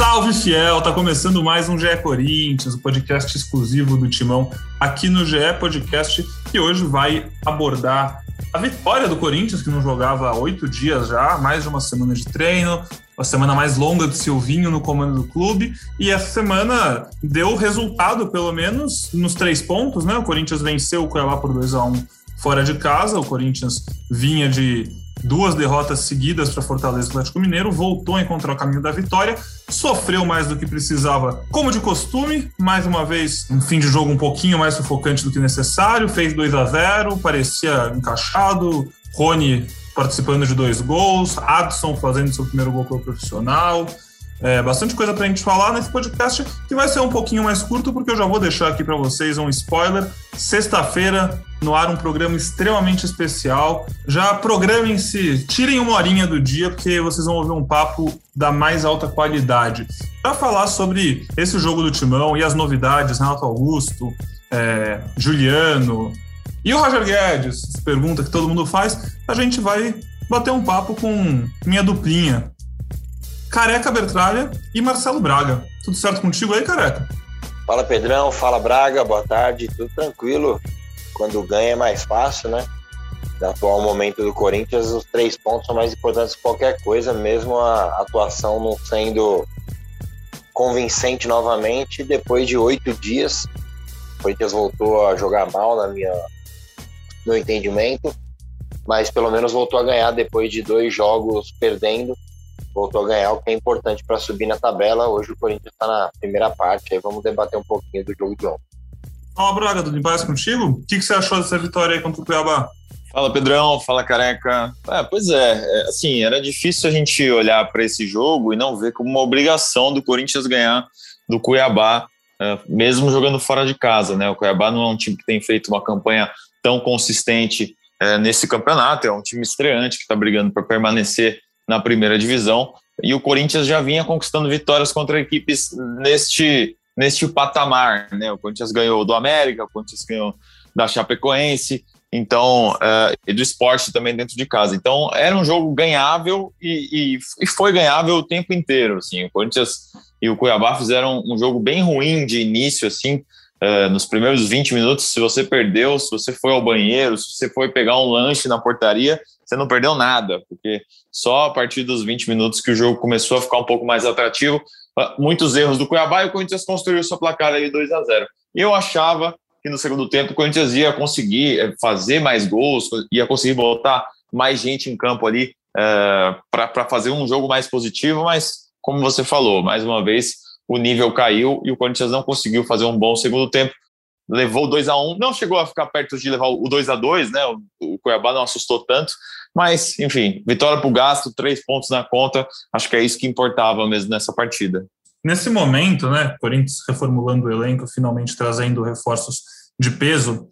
Salve fiel, tá começando mais um GE Corinthians, o um podcast exclusivo do Timão aqui no GE Podcast, que hoje vai abordar a vitória do Corinthians, que não jogava há oito dias já, mais de uma semana de treino, a semana mais longa do Silvinho no comando do clube, e essa semana deu resultado, pelo menos, nos três pontos, né? O Corinthians venceu o Cuiabá por 2 a 1 fora de casa, o Corinthians vinha de duas derrotas seguidas para Fortaleza e Atlético Mineiro, voltou a encontrar o caminho da vitória, sofreu mais do que precisava, como de costume, mais uma vez um fim de jogo um pouquinho mais sufocante do que necessário, fez 2 a 0 parecia encaixado, Rony participando de dois gols, Adson fazendo seu primeiro gol pelo profissional. É, bastante coisa para a gente falar nesse podcast, que vai ser um pouquinho mais curto, porque eu já vou deixar aqui para vocês um spoiler. Sexta-feira, no ar, um programa extremamente especial. Já programem-se, tirem uma horinha do dia, porque vocês vão ouvir um papo da mais alta qualidade. Para falar sobre esse jogo do Timão e as novidades, Renato Augusto, é, Juliano, e o Roger Guedes, pergunta que todo mundo faz, a gente vai bater um papo com minha duplinha, Careca Bertralha e Marcelo Braga. Tudo certo contigo aí, Careca? Fala Pedrão, fala Braga, boa tarde, tudo tranquilo. Quando ganha é mais fácil, né? No atual momento do Corinthians, os três pontos são mais importantes que qualquer coisa, mesmo a atuação não sendo convincente novamente. Depois de oito dias, o Corinthians voltou a jogar mal, na minha no entendimento, mas pelo menos voltou a ganhar depois de dois jogos perdendo. Voltou a ganhar, o que é importante para subir na tabela. Hoje o Corinthians está na primeira parte, aí vamos debater um pouquinho do jogo de ontem. Fala, Braga, tudo em paz contigo? O que, que você achou dessa vitória aí contra o Cuiabá? Fala, Pedrão. Fala, Careca. É, pois é, é, assim, era difícil a gente olhar para esse jogo e não ver como uma obrigação do Corinthians ganhar do Cuiabá, é, mesmo jogando fora de casa, né? O Cuiabá não é um time que tem feito uma campanha tão consistente é, nesse campeonato. É um time estreante que está brigando para permanecer na primeira divisão. E o Corinthians já vinha conquistando vitórias contra equipes neste, neste patamar. Né? O Corinthians ganhou do América, o Corinthians ganhou da Chapecoense, então, uh, e do esporte também dentro de casa. Então, era um jogo ganhável e, e, e, foi ganhável o tempo inteiro. Assim. O Corinthians e o Cuiabá fizeram um jogo bem ruim de início, assim, Uh, nos primeiros 20 minutos, se você perdeu, se você foi ao banheiro, se você foi pegar um lanche na portaria, você não perdeu nada, porque só a partir dos 20 minutos que o jogo começou a ficar um pouco mais atrativo, uh, muitos erros do Cuiabá e o Corinthians construiu sua placar aí 2 a 0 Eu achava que no segundo tempo o Corinthians ia conseguir eh, fazer mais gols, ia conseguir botar mais gente em campo ali uh, eh, para fazer um jogo mais positivo, mas como você falou, mais uma vez o nível caiu e o Corinthians não conseguiu fazer um bom segundo tempo. Levou 2 a 1 um, não chegou a ficar perto de levar o 2 a 2 né? O, Cuiabá não assustou tanto, mas, enfim, vitória para o gasto, três pontos na conta, acho que é isso que importava mesmo nessa partida. Nesse momento, né, Corinthians reformulando o elenco, finalmente trazendo reforços de peso,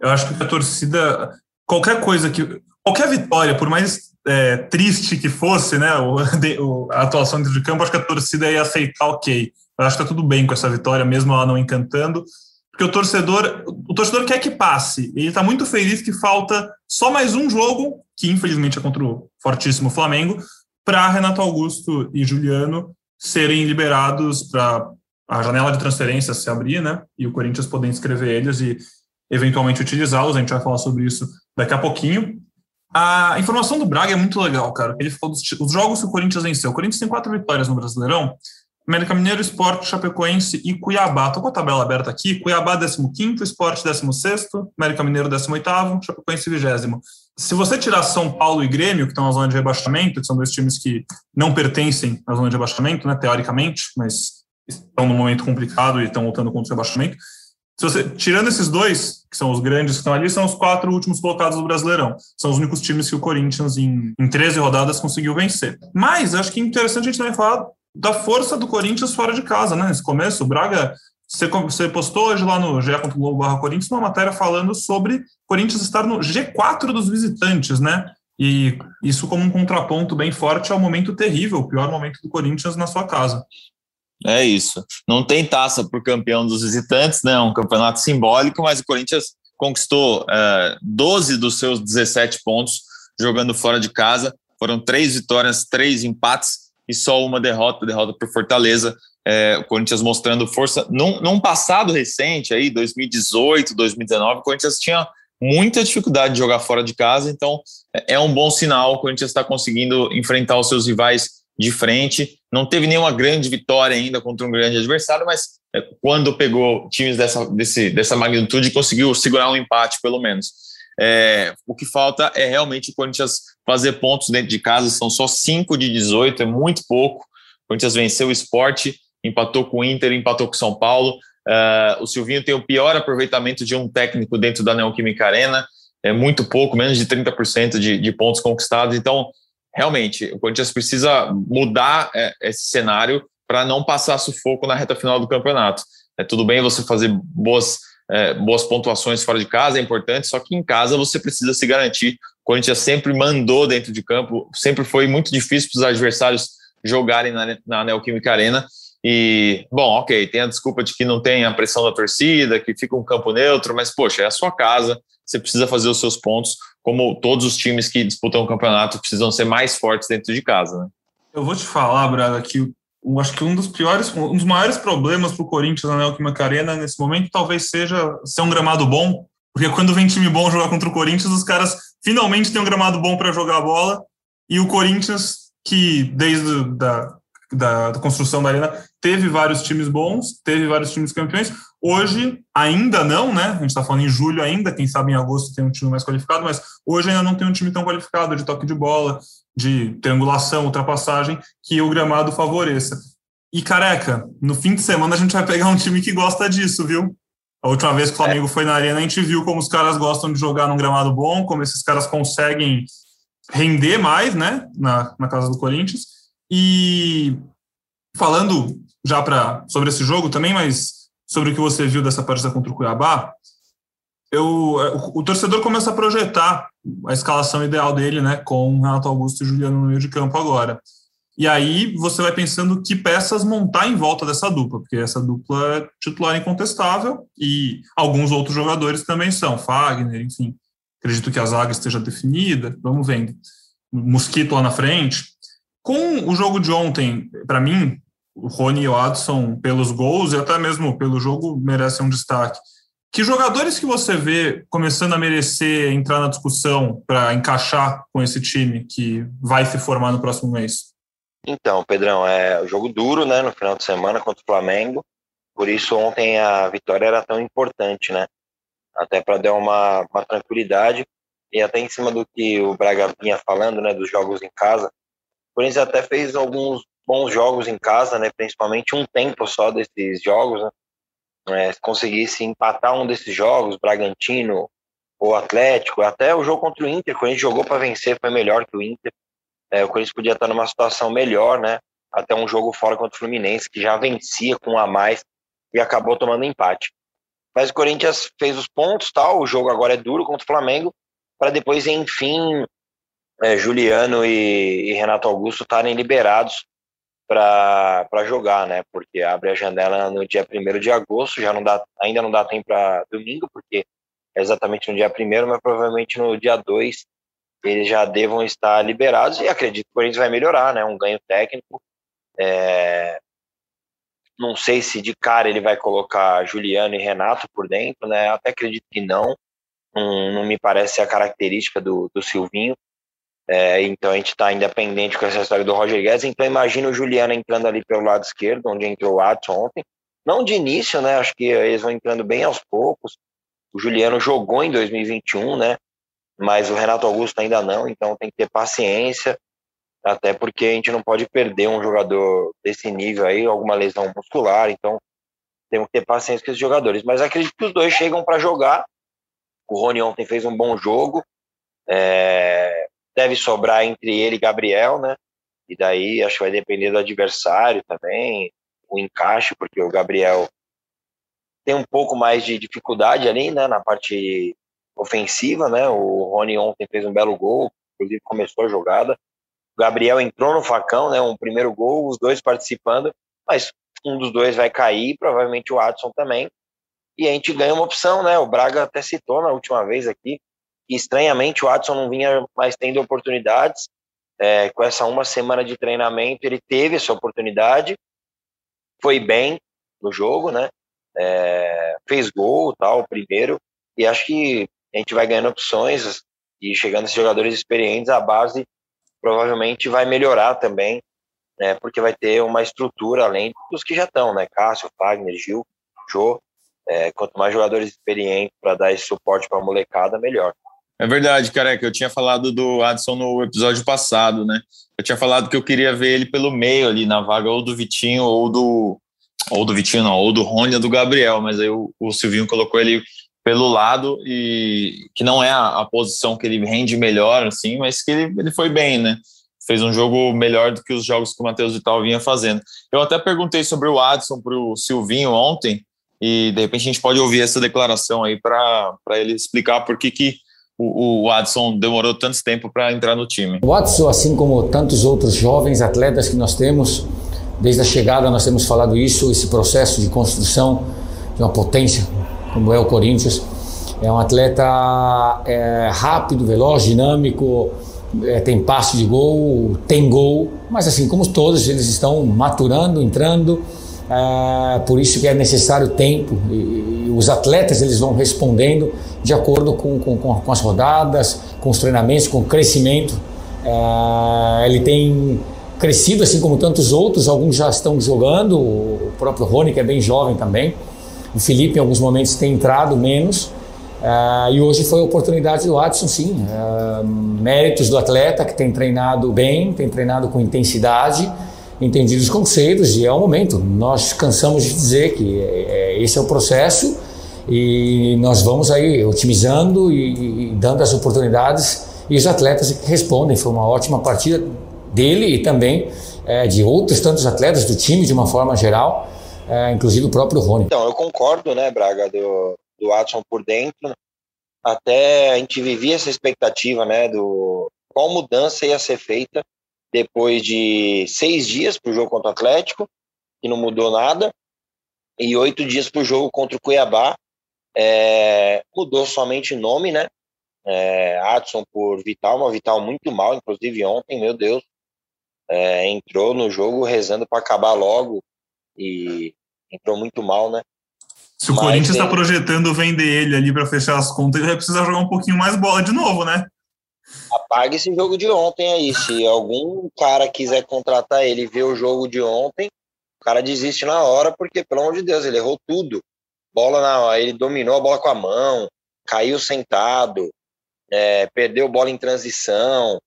eu acho que a torcida, qualquer coisa que, qualquer vitória, por mais é, triste que fosse, né, o, a atuação dentro de campo, acho que a torcida ia aceitar ok. Eu acho que tá tudo bem com essa vitória, mesmo ela não encantando, porque o torcedor, o torcedor quer que passe. Ele está muito feliz que falta só mais um jogo, que infelizmente é contra o fortíssimo Flamengo, para Renato Augusto e Juliano serem liberados para a janela de transferência se abrir, né? E o Corinthians poder inscrever eles e eventualmente utilizá-los. A gente vai falar sobre isso daqui a pouquinho. A informação do Braga é muito legal, cara. Ele falou dos jogos que o Corinthians venceu. O Corinthians tem quatro vitórias no Brasileirão. América Mineiro, Esporte, Chapecoense e Cuiabá. Estou com a tabela aberta aqui. Cuiabá, 15º, Esporte, 16º, América Mineiro, 18º, Chapecoense, 20 Se você tirar São Paulo e Grêmio, que estão na zona de rebaixamento, que são dois times que não pertencem à zona de rebaixamento, né, teoricamente, mas estão num momento complicado e estão lutando contra o rebaixamento, se você, tirando esses dois, que são os grandes que estão ali, são os quatro últimos colocados do Brasileirão. São os únicos times que o Corinthians, em, em 13 rodadas, conseguiu vencer. Mas acho que é interessante a gente também falar da força do Corinthians fora de casa, né? Nesse começo, o Braga. Você, postou hoje lá no GE contra o Globo Barra Corinthians uma matéria falando sobre Corinthians estar no G4 dos visitantes, né? E isso como um contraponto bem forte ao momento terrível, o pior momento do Corinthians na sua casa. É isso. Não tem taça o campeão dos visitantes, né? Um campeonato simbólico, mas o Corinthians conquistou é, 12 dos seus 17 pontos jogando fora de casa. Foram três vitórias, três empates e só uma derrota, derrota por Fortaleza. É, o Corinthians mostrando força. Num, num passado recente, aí, 2018, 2019, o Corinthians tinha muita dificuldade de jogar fora de casa, então é um bom sinal. O Corinthians está conseguindo enfrentar os seus rivais de frente. Não teve nenhuma grande vitória ainda contra um grande adversário, mas é, quando pegou times dessa, desse, dessa magnitude, conseguiu segurar um empate, pelo menos. É, o que falta é realmente o Corinthians fazer pontos dentro de casa, são só 5 de 18, é muito pouco. O Corinthians venceu o esporte, empatou com o Inter, empatou com o São Paulo. Uh, o Silvinho tem o pior aproveitamento de um técnico dentro da Neoquímica Arena, é muito pouco, menos de 30% de, de pontos conquistados. Então, realmente, o Corinthians precisa mudar é, esse cenário para não passar sufoco na reta final do campeonato. É tudo bem você fazer boas, é, boas pontuações fora de casa, é importante, só que em casa você precisa se garantir. O Corinthians sempre mandou dentro de campo, sempre foi muito difícil para os adversários jogarem na, na Neoquímica Arena. E, bom, ok, tem a desculpa de que não tem a pressão da torcida, que fica um campo neutro, mas, poxa, é a sua casa, você precisa fazer os seus pontos, como todos os times que disputam o campeonato precisam ser mais fortes dentro de casa, né? Eu vou te falar, Braga, que eu acho que um dos piores, um dos maiores problemas para o Corinthians na Neoquímica Arena nesse momento talvez seja ser um gramado bom, porque quando vem time bom jogar contra o Corinthians, os caras finalmente têm um gramado bom para jogar a bola, e o Corinthians, que desde da, da, da, construção da arena, teve vários times bons, teve vários times campeões. Hoje, ainda não, né? A gente está falando em julho ainda, quem sabe em agosto tem um time mais qualificado, mas hoje ainda não tem um time tão qualificado de toque de bola, de triangulação, ultrapassagem, que o gramado favoreça. E careca, no fim de semana a gente vai pegar um time que gosta disso, viu? A última vez que o Flamengo é. foi na arena, a gente viu como os caras gostam de jogar num gramado bom, como esses caras conseguem render mais, né, na, na casa do Corinthians. E falando já para sobre esse jogo também, mas sobre o que você viu dessa partida contra o Cuiabá, eu, o, o, torcedor começa a projetar a escalação ideal dele, né, com Renato Augusto e Juliano no meio de campo agora. E aí você vai pensando que peças montar em volta dessa dupla, porque essa dupla é titular incontestável e alguns outros jogadores também são, Fagner, enfim. Acredito que a zaga esteja definida, vamos vendo. Mosquito lá na frente. Com o jogo de ontem, para mim, o Rony e o Adson, pelos gols e até mesmo pelo jogo, merecem um destaque. Que jogadores que você vê começando a merecer entrar na discussão para encaixar com esse time que vai se formar no próximo mês? Então, Pedrão, é um jogo duro, né, no final de semana contra o Flamengo. Por isso ontem a vitória era tão importante, né? Até para dar uma, uma tranquilidade e até em cima do que o Braga vinha falando, né, dos jogos em casa, o Corinthians até fez alguns bons jogos em casa, né? Principalmente um tempo só desses jogos, né? É, se conseguisse empatar um desses jogos, Bragantino ou Atlético, até o jogo contra o Inter, quando a gente jogou para vencer, foi melhor que o Inter. É, o Corinthians podia estar numa situação melhor, né? Até um jogo fora contra o Fluminense, que já vencia com um a mais e acabou tomando empate. Mas o Corinthians fez os pontos, tal. O jogo agora é duro contra o Flamengo, para depois, enfim, é, Juliano e, e, Renato Augusto estarem liberados para jogar, né? Porque abre a janela no dia 1 de agosto, já não dá, ainda não dá tempo para domingo, porque é exatamente no dia 1 mas provavelmente no dia 2 eles já devam estar liberados e acredito que o Corinthians vai melhorar, né? Um ganho técnico. É... Não sei se de cara ele vai colocar Juliano e Renato por dentro, né? Até acredito que não. Não, não me parece a característica do, do Silvinho. É, então a gente está independente com essa história do Roger Guedes. Então imagina o Juliano entrando ali pelo lado esquerdo, onde entrou o Watson ontem. Não de início, né? Acho que eles vão entrando bem aos poucos. O Juliano jogou em 2021, né? Mas o Renato Augusto ainda não, então tem que ter paciência, até porque a gente não pode perder um jogador desse nível aí, alguma lesão muscular, então temos que ter paciência com esses jogadores. Mas acredito que os dois chegam para jogar. O Rony ontem fez um bom jogo. É, deve sobrar entre ele e Gabriel, né? E daí acho que vai depender do adversário também, o encaixe, porque o Gabriel tem um pouco mais de dificuldade ali, né, na parte ofensiva, né? O Rony ontem fez um belo gol, inclusive começou a jogada. O Gabriel entrou no facão, né? Um primeiro gol, os dois participando, mas um dos dois vai cair, provavelmente o Adson também. E a gente ganha uma opção, né? O Braga até citou na última vez aqui, estranhamente o Watson não vinha mais tendo oportunidades é, com essa uma semana de treinamento, ele teve essa oportunidade, foi bem no jogo, né? É, fez gol, tal, primeiro, e acho que a gente vai ganhando opções e chegando esses jogadores experientes, a base provavelmente vai melhorar também, né? Porque vai ter uma estrutura além dos que já estão, né? Cássio, Fagner, Gil, Jô. É, quanto mais jogadores experientes para dar esse suporte para a molecada, melhor. É verdade, careca. Eu tinha falado do Adson no episódio passado, né? Eu tinha falado que eu queria ver ele pelo meio ali, na vaga ou do Vitinho ou do. Ou do Vitinho, não, ou do Rony ou do Gabriel, mas aí o, o Silvinho colocou ele pelo lado e que não é a, a, posição que ele rende melhor, assim, mas que ele, ele foi bem, né? Fez um jogo melhor do que os jogos que o Matheus Vital vinha fazendo. Eu até perguntei sobre o Adson para o Silvinho ontem e de repente a gente pode ouvir essa declaração aí para ele explicar por que, que o, o Adson demorou tanto tempo para entrar no time. O Adson, assim como tantos outros jovens atletas que nós temos, desde a chegada nós temos falado isso, esse processo de construção de uma potência como é o Corinthians, é um atleta é, rápido, veloz, dinâmico, é, tem passe de gol, tem gol, mas assim como todos eles estão maturando, entrando, é, por isso que é necessário tempo. E, e, os atletas eles vão respondendo de acordo com, com, com as rodadas, com os treinamentos, com o crescimento. É, ele tem crescido assim como tantos outros, alguns já estão jogando, o próprio Rony que é bem jovem também, o Felipe em alguns momentos tem entrado menos, Uh, e hoje foi a oportunidade do Watson, sim. Uh, méritos do atleta que tem treinado bem, tem treinado com intensidade entendido os conceitos e é o momento. Nós cansamos de dizer que é, é, esse é o processo e nós vamos aí otimizando e, e dando as oportunidades e os atletas respondem. Foi uma ótima partida dele e também é, de outros tantos atletas do time de uma forma geral, é, inclusive o próprio Rony. Então, eu concordo, né, Braga, do, do Watson por dentro. Até a gente vivia essa expectativa, né, do qual mudança ia ser feita depois de seis dias para o jogo contra o Atlético, que não mudou nada, e oito dias para o jogo contra o Cuiabá. É, mudou somente nome, né? É, Adson por Vital, uma Vital muito mal, inclusive ontem, meu Deus, é, entrou no jogo rezando para acabar logo e entrou muito mal, né? Se o Mas Corinthians está projetando vender ele ali para fechar as contas, ele vai precisar jogar um pouquinho mais bola de novo, né? Apaga esse jogo de ontem aí. Se algum cara quiser contratar ele e ver o jogo de ontem, o cara desiste na hora, porque, pelo amor de Deus, ele errou tudo. Bola na ele dominou a bola com a mão, caiu sentado, é, perdeu bola em transição.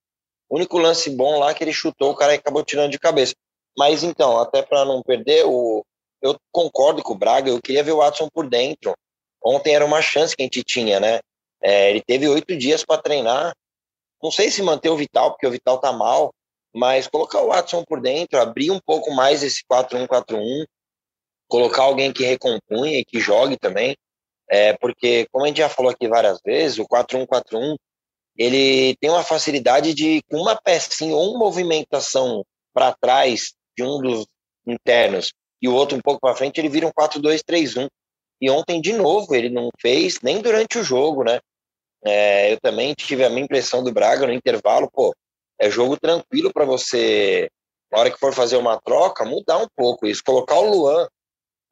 O único lance bom lá que ele chutou, o cara acabou tirando de cabeça. Mas então, até para não perder, o, eu concordo com o Braga, eu queria ver o Watson por dentro. Ontem era uma chance que a gente tinha, né? É, ele teve oito dias para treinar, não sei se manter o Vital, porque o Vital tá mal, mas colocar o Watson por dentro, abrir um pouco mais esse 4-1-4-1, colocar alguém que recompunha e que jogue também, é, porque, como a gente já falou aqui várias vezes, o 4-1-4-1 ele tem uma facilidade de, com uma pecinha ou uma movimentação para trás de um dos internos e o outro um pouco para frente, ele vira um 4-2-3-1. E ontem, de novo, ele não fez nem durante o jogo, né? É, eu também tive a minha impressão do Braga no intervalo, pô, é jogo tranquilo para você, na hora que for fazer uma troca, mudar um pouco isso, colocar o Luan.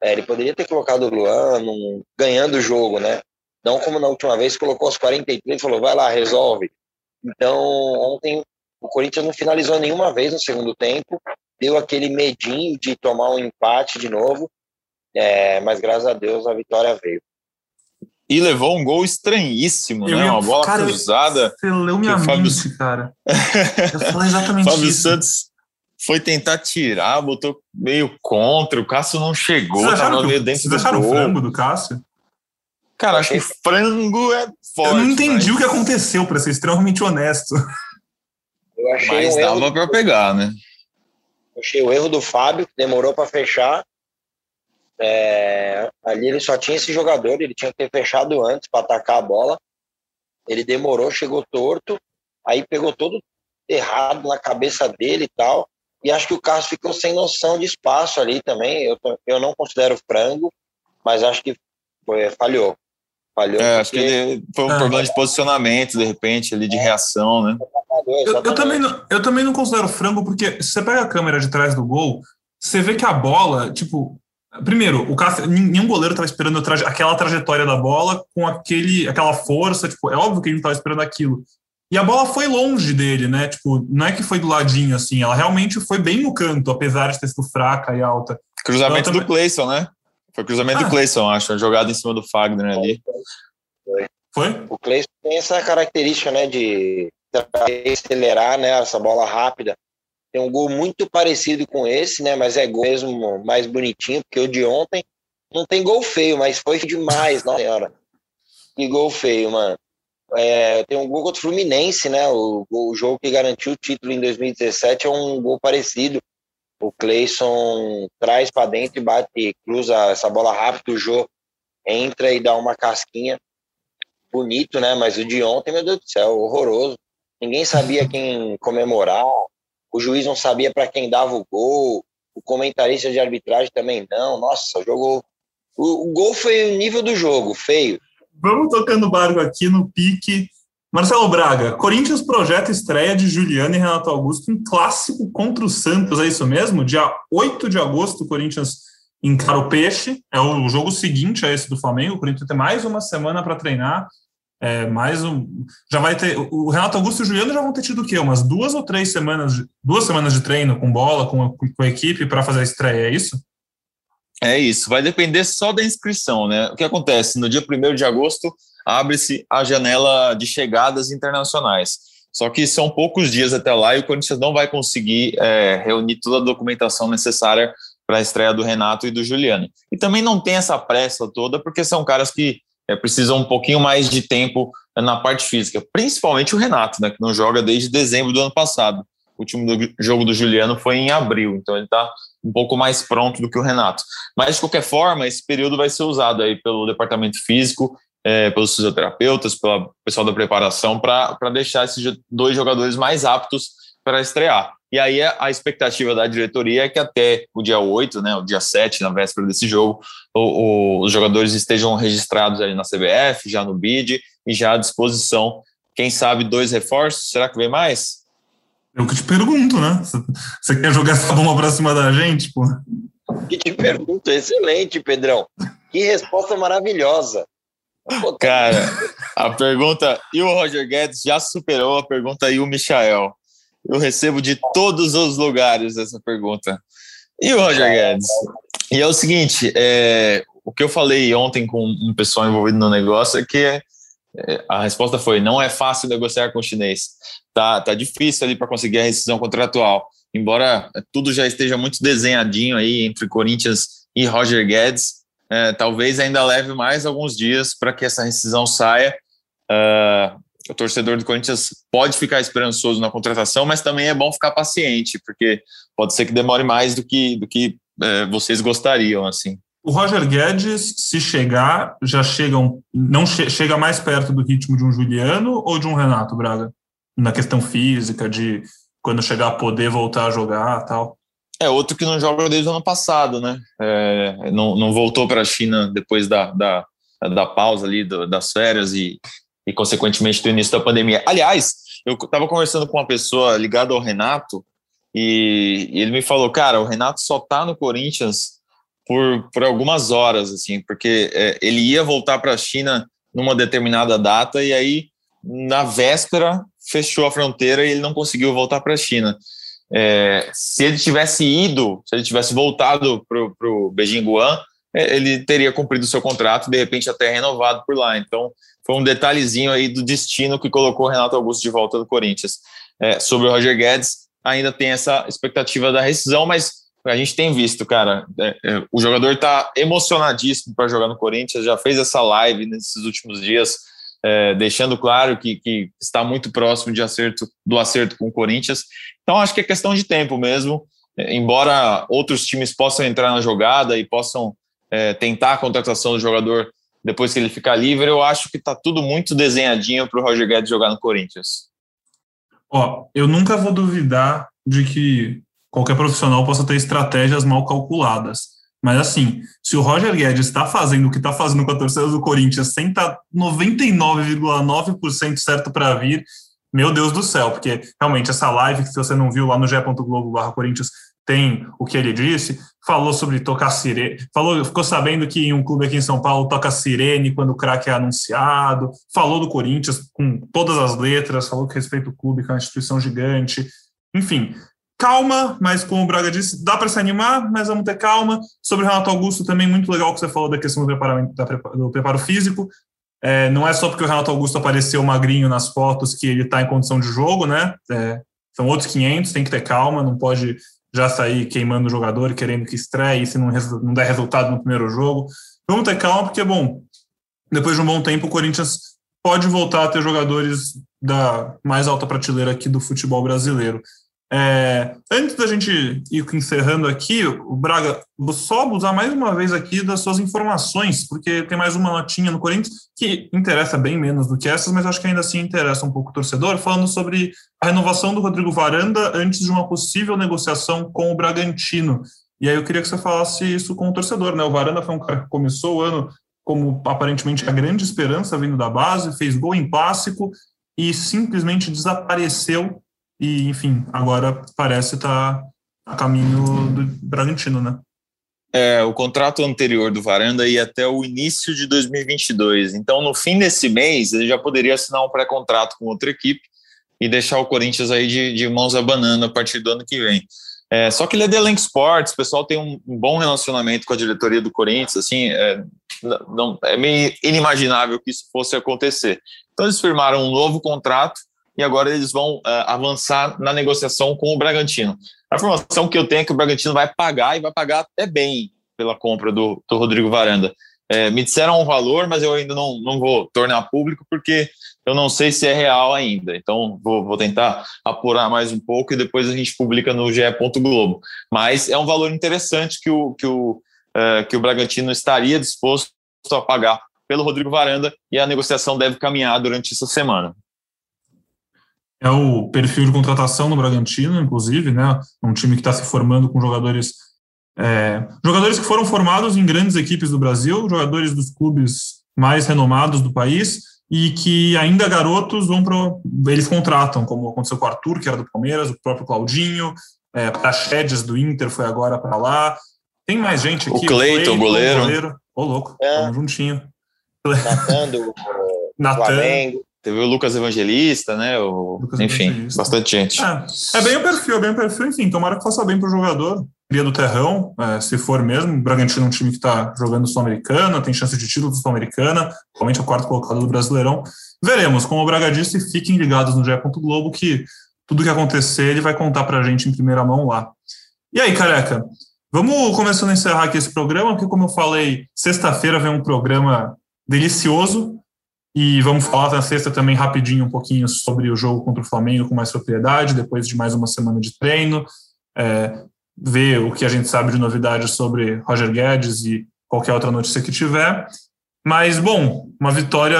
É, ele poderia ter colocado o Luan num, ganhando o jogo, né? Não como na última vez, colocou os 43 e falou, vai lá, resolve. Então, ontem o Corinthians não finalizou nenhuma vez no segundo tempo, deu aquele medinho de tomar um empate de novo, é, mas graças a Deus a vitória veio e levou um gol estranhíssimo, eu né? Uma bola cara, cruzada. Você leu minha mente, Fábio... cara. Eu falei exatamente Fábio isso. Santos foi tentar tirar, botou meio contra, o Cássio não chegou, tava meio dentro do gol. o frango do Cássio? Cara, acho que frango é forte. Eu não entendi mas... o que aconteceu, para ser extremamente honesto. Eu achei mas um dava erro... para pegar, né? Eu achei o erro do Fábio, que demorou para fechar. É, ali ele só tinha esse jogador, ele tinha que ter fechado antes para atacar a bola. Ele demorou, chegou torto, aí pegou todo errado na cabeça dele e tal. E acho que o Carlos ficou sem noção de espaço ali também. Eu, eu não considero frango, mas acho que foi, falhou. Falhou. É, porque... acho que ele, foi um ah. problema de posicionamento, de repente, ali, de reação, né? Eu, eu, também não, eu também não considero frango, porque se você pega a câmera de trás do gol, você vê que a bola, tipo, primeiro, o Cássio, nenhum goleiro estava esperando traje, aquela trajetória da bola com aquele, aquela força, tipo, é óbvio que ele não estava esperando aquilo. E a bola foi longe dele, né? Tipo, não é que foi do ladinho assim, ela realmente foi bem no canto, apesar de ter sido fraca e alta. Cruzamento então, do Clayson, né? Foi cruzamento ah. do Clayson, acho, jogada em cima do Fagner ali. Foi. Foi? O Clayson tem essa característica, né, de acelerar, né, essa bola rápida. Tem um gol muito parecido com esse, né, mas é gol mesmo mais bonitinho, porque o de ontem não tem gol feio, mas foi demais, não senhora. Que gol feio, mano. É, tem um gol contra o Fluminense, né, o, o jogo que garantiu o título em 2017 é um gol parecido. O Clayson traz para dentro e bate, cruza essa bola rápido, o Jô entra e dá uma casquinha bonito, né? Mas o de ontem, meu Deus do céu, horroroso. Ninguém sabia quem comemorar, o juiz não sabia para quem dava o gol, o comentarista de arbitragem também não. Nossa, jogou. O, o gol foi o nível do jogo, feio. Vamos tocando barco aqui no pique. Marcelo Braga, Corinthians projeta estreia de Juliano e Renato Augusto em clássico contra o Santos, é isso mesmo? Dia 8 de agosto, o Corinthians encara o Peixe, é o jogo seguinte a esse do Flamengo, o Corinthians tem mais uma semana para treinar, é, mais um. Já vai ter. O Renato Augusto e o Juliano já vão ter tido o quê? Umas duas ou três semanas, duas semanas de treino com bola, com a, com a equipe para fazer a estreia, é isso? É isso, vai depender só da inscrição, né? O que acontece? No dia 1 de agosto abre-se a janela de chegadas internacionais. Só que são poucos dias até lá e o Corinthians não vai conseguir é, reunir toda a documentação necessária para a estreia do Renato e do Juliano. E também não tem essa pressa toda, porque são caras que é, precisam um pouquinho mais de tempo na parte física, principalmente o Renato, né, que não joga desde dezembro do ano passado. O último do, jogo do Juliano foi em abril, então ele está um pouco mais pronto do que o Renato. Mas, de qualquer forma, esse período vai ser usado aí pelo departamento físico, é, pelos fisioterapeutas, pelo pessoal da preparação, para deixar esses dois jogadores mais aptos para estrear. E aí a expectativa da diretoria é que até o dia 8, né, o dia 7, na véspera desse jogo, o, o, os jogadores estejam registrados ali na CBF, já no BID e já à disposição. Quem sabe dois reforços? Será que vem mais? Eu que te pergunto, né? Você quer jogar essa bomba pra cima da gente, pô? Que te pergunto, excelente, Pedrão. Que resposta maravilhosa. Cara, a pergunta e o Roger Guedes já superou a pergunta e o Michael. Eu recebo de todos os lugares essa pergunta. E o Roger Guedes? E é o seguinte, é, o que eu falei ontem com um pessoal envolvido no negócio é que é, a resposta foi: não é fácil negociar com o chinês. Tá, tá difícil ali para conseguir a rescisão contratual. Embora tudo já esteja muito desenhadinho aí entre Corinthians e Roger Guedes, é, talvez ainda leve mais alguns dias para que essa rescisão saia. Uh, o torcedor do Corinthians pode ficar esperançoso na contratação, mas também é bom ficar paciente, porque pode ser que demore mais do que, do que é, vocês gostariam, assim. O Roger Guedes, se chegar, já chegam, não che chega mais perto do ritmo de um Juliano ou de um Renato Braga? Na questão física, de quando chegar a poder voltar a jogar tal. É outro que não joga desde o ano passado, né? É, não, não voltou para a China depois da, da, da pausa ali, do, das férias e e, consequentemente, do início da pandemia. Aliás, eu estava conversando com uma pessoa ligada ao Renato e, e ele me falou, cara, o Renato só está no Corinthians por, por algumas horas, assim, porque é, ele ia voltar para a China numa determinada data e aí, na véspera, fechou a fronteira e ele não conseguiu voltar para a China. É, se ele tivesse ido, se ele tivesse voltado para o Beijing Guan, é, ele teria cumprido seu contrato, de repente até renovado por lá. Então, foi um detalhezinho aí do destino que colocou o Renato Augusto de volta do Corinthians. É, sobre o Roger Guedes, ainda tem essa expectativa da rescisão, mas a gente tem visto, cara, é, é, o jogador está emocionadíssimo para jogar no Corinthians, já fez essa live nesses últimos dias, é, deixando claro que, que, está muito próximo de acerto do acerto com o Corinthians. Então, acho que é questão de tempo mesmo. É, embora outros times possam entrar na jogada e possam é, tentar a contratação do jogador depois que ele ficar livre, eu acho que está tudo muito desenhadinho para o Roger Guedes jogar no Corinthians. Ó, eu nunca vou duvidar de que qualquer profissional possa ter estratégias mal calculadas. Mas assim, se o Roger Guedes está fazendo o que está fazendo com a torcida do Corinthians sem estar tá 99,9% certo para vir, meu Deus do céu, porque realmente essa live que você não viu lá no ge.globo Corinthians tem o que ele disse, falou sobre tocar sirene, falou, ficou sabendo que em um clube aqui em São Paulo toca sirene quando o craque é anunciado, falou do Corinthians com todas as letras, falou que respeita o clube, que é uma instituição gigante, enfim, calma, mas como o Braga disse, dá para se animar, mas vamos ter calma. Sobre o Renato Augusto, também muito legal que você falou da questão do preparo, do preparo físico. É, não é só porque o Renato Augusto apareceu magrinho nas fotos que ele está em condição de jogo, né? É, são outros 500, tem que ter calma, não pode já sair queimando o jogador e querendo que estreie se não, não der resultado no primeiro jogo. Vamos ter calma, porque, bom, depois de um bom tempo, o Corinthians pode voltar a ter jogadores da mais alta prateleira aqui do futebol brasileiro. É, antes da gente ir encerrando aqui, o Braga, só usar mais uma vez aqui das suas informações, porque tem mais uma notinha no Corinthians que interessa bem menos do que essas, mas acho que ainda assim interessa um pouco o torcedor, falando sobre a renovação do Rodrigo Varanda antes de uma possível negociação com o Bragantino. E aí eu queria que você falasse isso com o torcedor, né? O Varanda foi um cara que começou o ano como aparentemente a grande esperança vindo da base, fez gol em clássico e simplesmente desapareceu e, enfim, agora parece estar tá a caminho do Bragantino, né? É, o contrato anterior do Varanda ia até o início de 2022. Então, no fim desse mês, ele já poderia assinar um pré-contrato com outra equipe e deixar o Corinthians aí de, de mãos abanando a partir do ano que vem. É, só que ele é da Elenco Sports, o pessoal tem um, um, bom relacionamento com a diretoria do Corinthians, assim, é, não, é meio inimaginável que isso fosse acontecer. Então, eles firmaram um novo contrato e agora eles vão uh, avançar na negociação com o Bragantino. A informação que eu tenho é que o Bragantino vai pagar e vai pagar até bem pela compra do, do Rodrigo Varanda. É, me disseram um valor, mas eu ainda não, não vou tornar público porque eu não sei se é real ainda. Então vou, vou tentar apurar mais um pouco e depois a gente publica no GE. Globo. Mas é um valor interessante que o, que o, uh, que o Bragantino estaria disposto a pagar pelo Rodrigo Varanda e a negociação deve caminhar durante essa semana é o perfil de contratação no Bragantino, inclusive, né? Um time que está se formando com jogadores. É, jogadores que foram formados em grandes equipes do Brasil, jogadores dos clubes mais renomados do país e que ainda garotos vão para. Eles contratam, como aconteceu com o Arthur, que era do Palmeiras, o próprio Claudinho, é, Praxedes do Inter foi agora para lá. Tem mais gente aqui. O Cleiton, goleiro. goleiro. Ô, louco, é. juntinho. Natan do Natan. Flamengo. Teve o Lucas Evangelista, né? O, Lucas enfim, Evangelista. bastante gente. É, é, bem o perfil, é bem o perfil. Enfim, tomara que faça bem para o jogador. Cria do Terrão, é, se for mesmo. O Bragantino é um time que está jogando Sul-Americana, tem chance de título Sul-Americana, provavelmente a quarta colocada do Brasileirão. Veremos. Como o Braga disse, fiquem ligados no GE. Globo que tudo que acontecer ele vai contar para a gente em primeira mão lá. E aí, careca? Vamos começando a encerrar aqui esse programa, porque, como eu falei, sexta-feira vem um programa delicioso e vamos falar na sexta também rapidinho um pouquinho sobre o jogo contra o Flamengo com mais propriedade, depois de mais uma semana de treino, é, ver o que a gente sabe de novidades sobre Roger Guedes e qualquer outra notícia que tiver. Mas, bom, uma vitória,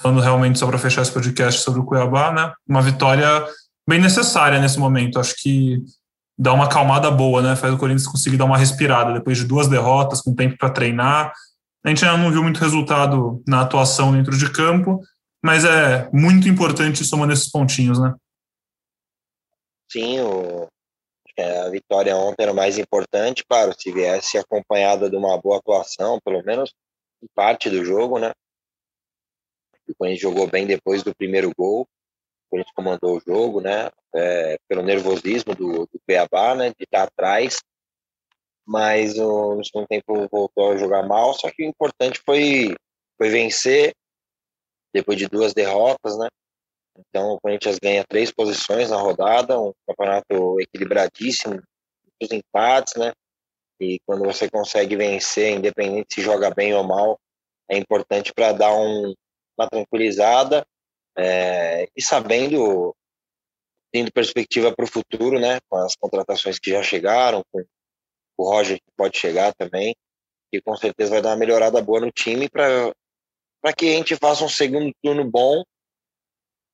falando realmente só para fechar esse podcast sobre o Cuiabá, né? Uma vitória bem necessária nesse momento. Acho que dá uma acalmada boa, né? Faz o Corinthians conseguir dar uma respirada depois de duas derrotas, com tempo para treinar a gente ainda não viu muito resultado na atuação dentro de campo, mas é muito importante somando esses pontinhos, né? Sim, o, a vitória ontem era mais importante, claro, se viesse acompanhada de uma boa atuação, pelo menos em parte do jogo, né? O Corinthians jogou bem depois do primeiro gol, o Corinthians comandou o jogo, né? É, pelo nervosismo do, do né? De estar atrás mas no segundo tempo voltou a jogar mal. Só que o importante foi, foi vencer depois de duas derrotas, né? Então o Corinthians ganha três posições na rodada, um campeonato equilibradíssimo, os empates, né? E quando você consegue vencer, independente se joga bem ou mal, é importante para dar um, uma tranquilizada é, e sabendo, tendo perspectiva para o futuro, né? Com as contratações que já chegaram, com o Roger pode chegar também, e com certeza vai dar uma melhorada boa no time para que a gente faça um segundo turno bom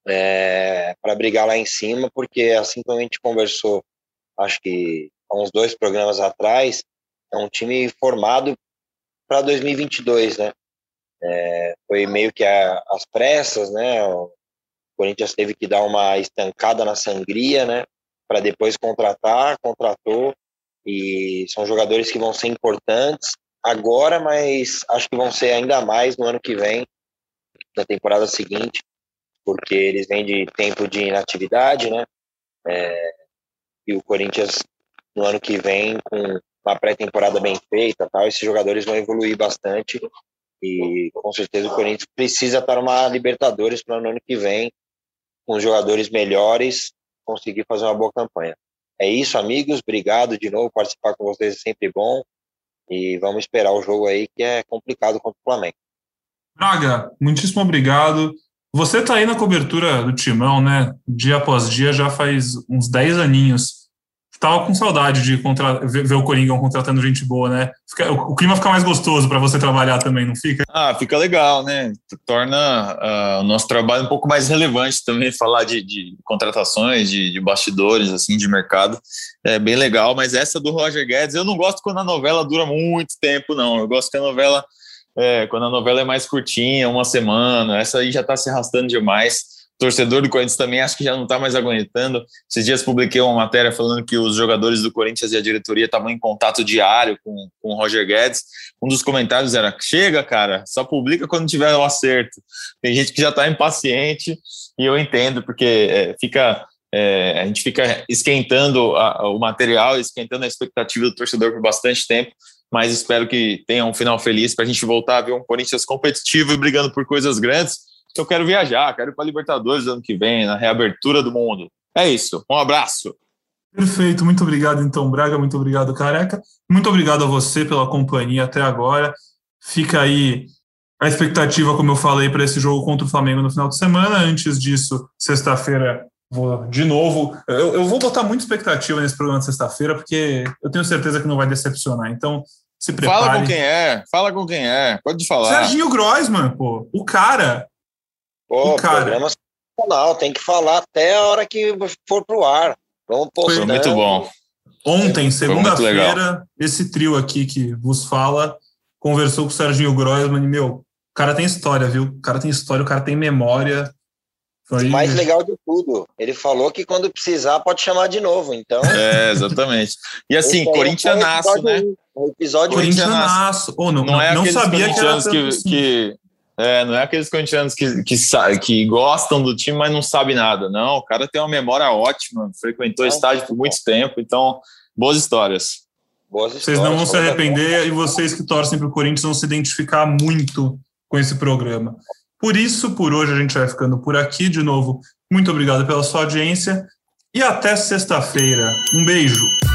é, para brigar lá em cima, porque assim como a gente conversou, acho que há uns dois programas atrás, é um time formado para 2022, né? É, foi meio que a, as pressas, né? O Corinthians teve que dar uma estancada na sangria, né? Para depois contratar, contratou e são jogadores que vão ser importantes agora, mas acho que vão ser ainda mais no ano que vem, na temporada seguinte, porque eles vêm de tempo de inatividade, né? É, e o Corinthians no ano que vem com uma pré-temporada bem feita, tal, esses jogadores vão evoluir bastante e com certeza o Corinthians precisa estar numa Libertadores para o ano que vem com jogadores melhores conseguir fazer uma boa campanha. É isso, amigos. Obrigado de novo. Participar com vocês é sempre bom. E vamos esperar o jogo aí, que é complicado contra o Flamengo. Braga, muitíssimo obrigado. Você está aí na cobertura do Timão, né? Dia após dia, já faz uns 10 aninhos tava com saudade de contra... ver o Coringão contratando gente boa, né? Fica... o clima fica mais gostoso para você trabalhar também, não fica? Ah, fica legal, né? Torna uh, o nosso trabalho um pouco mais relevante também, falar de, de contratações, de, de, bastidores, assim, de mercado. É bem legal, mas essa do Roger Guedes, eu não gosto quando a novela dura muito tempo, não. Eu gosto que a novela, é, quando a novela é mais curtinha, uma semana, essa aí já está se arrastando demais torcedor do Corinthians também acho que já não está mais aguentando. Esses dias publiquei uma matéria falando que os jogadores do Corinthians e a diretoria estavam em contato diário com, com o Roger Guedes. Um dos comentários era: chega, cara, só publica quando tiver o acerto. Tem gente que já está impaciente e eu entendo, porque é, fica. É, a gente fica esquentando a, o material, esquentando a expectativa do torcedor por bastante tempo, mas espero que tenha um final feliz para a gente voltar a ver um Corinthians competitivo e brigando por coisas grandes eu quero viajar, quero ir para Libertadores ano que vem, na reabertura do mundo. É isso. Um abraço. Perfeito, muito obrigado então, Braga, muito obrigado, Careca. Muito obrigado a você pela companhia até agora. Fica aí a expectativa, como eu falei, para esse jogo contra o Flamengo no final de semana. Antes disso, sexta-feira, vou de novo. Eu, eu, vou botar muita expectativa nesse programa de sexta-feira, porque eu tenho certeza que não vai decepcionar. Então, se prepare. Fala com quem é, fala com quem é, pode falar. Serginho Groisman, pô, o cara Pô, cara... programa sensacional, tem que falar até a hora que for pro ar. Vamos postando. Foi muito bom. Ontem, segunda-feira, esse trio aqui que vos fala conversou com o Serginho Groisman e, meu, o cara tem história, viu? O cara tem história, o cara tem memória. Foi... O mais legal de tudo, ele falou que quando precisar pode chamar de novo, então... É, exatamente. E assim, corintianaço, né? O episódio corintianaço. Oh, não, não, é não sabia que, era que, assim. que é, não é aqueles corintianos que, que, que gostam do time, mas não sabem nada. Não, o cara tem uma memória ótima, frequentou o estádio por muito tempo, então, boas histórias. Boas histórias. Vocês não vão se arrepender e vocês que torcem para o Corinthians vão se identificar muito com esse programa. Por isso, por hoje, a gente vai ficando por aqui. De novo, muito obrigado pela sua audiência e até sexta-feira. Um beijo.